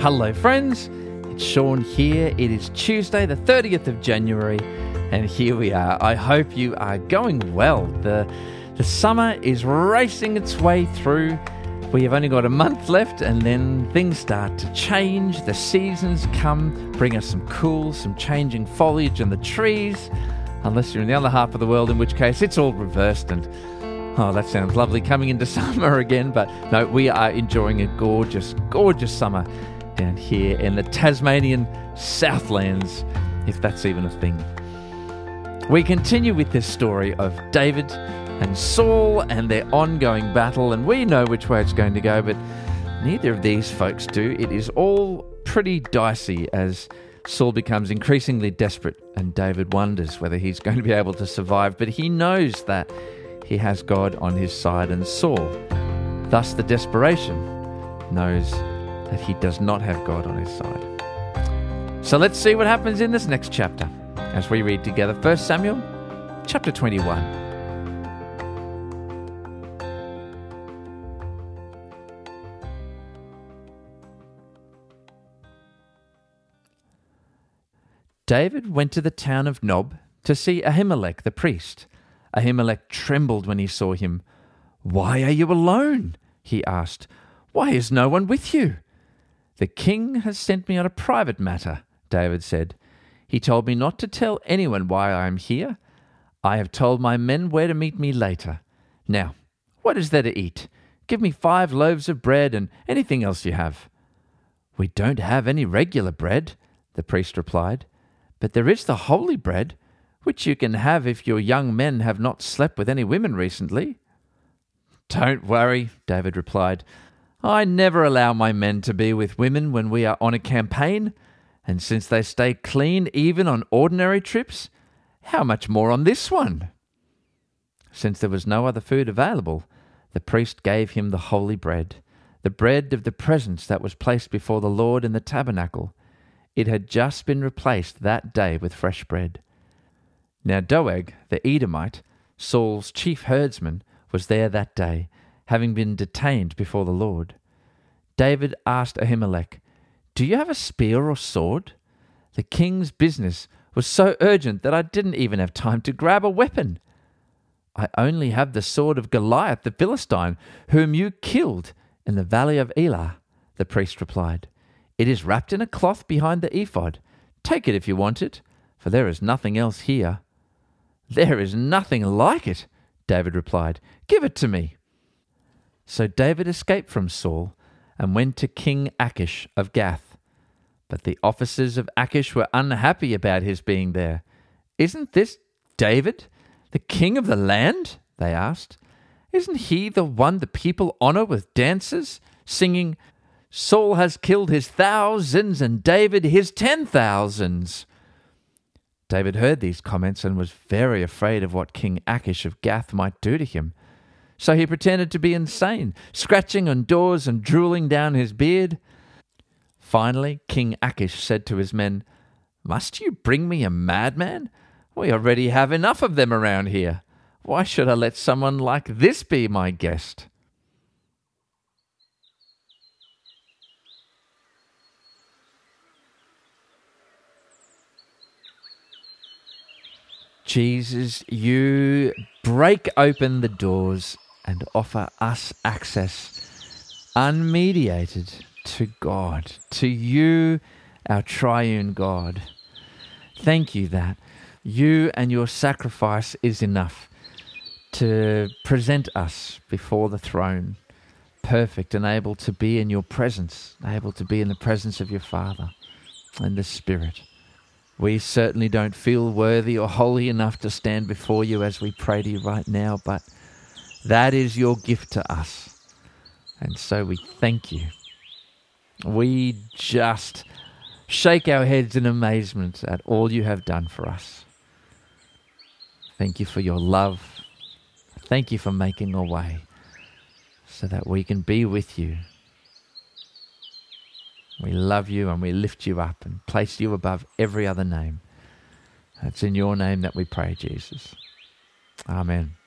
Hello, friends. It's Sean here. It is Tuesday, the 30th of January, and here we are. I hope you are going well. The, the summer is racing its way through. We have only got a month left, and then things start to change. The seasons come, bring us some cool, some changing foliage on the trees. Unless you're in the other half of the world, in which case it's all reversed and Oh, that sounds lovely coming into summer again, but no, we are enjoying a gorgeous, gorgeous summer down here in the Tasmanian Southlands, if that's even a thing. We continue with this story of David and Saul and their ongoing battle, and we know which way it's going to go, but neither of these folks do. It is all pretty dicey as Saul becomes increasingly desperate, and David wonders whether he's going to be able to survive, but he knows that he has God on his side, and Saul, thus the desperation, knows that he does not have God on his side. So let's see what happens in this next chapter as we read together 1 Samuel chapter 21. David went to the town of Nob to see Ahimelech the priest Ahimelech trembled when he saw him. Why are you alone? he asked. Why is no one with you? The king has sent me on a private matter, David said. He told me not to tell anyone why I am here. I have told my men where to meet me later. Now, what is there to eat? Give me five loaves of bread and anything else you have. We don't have any regular bread, the priest replied, but there is the holy bread which you can have if your young men have not slept with any women recently. Don't worry, David replied. I never allow my men to be with women when we are on a campaign, and since they stay clean even on ordinary trips, how much more on this one? Since there was no other food available, the priest gave him the holy bread, the bread of the presence that was placed before the Lord in the tabernacle. It had just been replaced that day with fresh bread. Now Doeg, the Edomite, Saul's chief herdsman, was there that day, having been detained before the Lord. David asked Ahimelech, Do you have a spear or sword? The king's business was so urgent that I didn't even have time to grab a weapon. I only have the sword of Goliath the Philistine, whom you killed in the valley of Elah, the priest replied. It is wrapped in a cloth behind the ephod. Take it if you want it, for there is nothing else here. There is nothing like it, David replied. Give it to me. So David escaped from Saul and went to King Achish of Gath. But the officers of Achish were unhappy about his being there. Isn't this David, the king of the land? They asked. Isn't he the one the people honor with dances, singing, Saul has killed his thousands and David his ten thousands? David heard these comments and was very afraid of what King Achish of Gath might do to him. So he pretended to be insane, scratching on doors and drooling down his beard. Finally, King Achish said to his men, Must you bring me a madman? We already have enough of them around here. Why should I let someone like this be my guest? Jesus, you break open the doors and offer us access unmediated to God, to you, our triune God. Thank you that you and your sacrifice is enough to present us before the throne, perfect and able to be in your presence, able to be in the presence of your Father and the Spirit. We certainly don't feel worthy or holy enough to stand before you as we pray to you right now, but that is your gift to us. And so we thank you. We just shake our heads in amazement at all you have done for us. Thank you for your love. Thank you for making a way so that we can be with you we love you and we lift you up and place you above every other name. It's in your name that we pray, Jesus. Amen.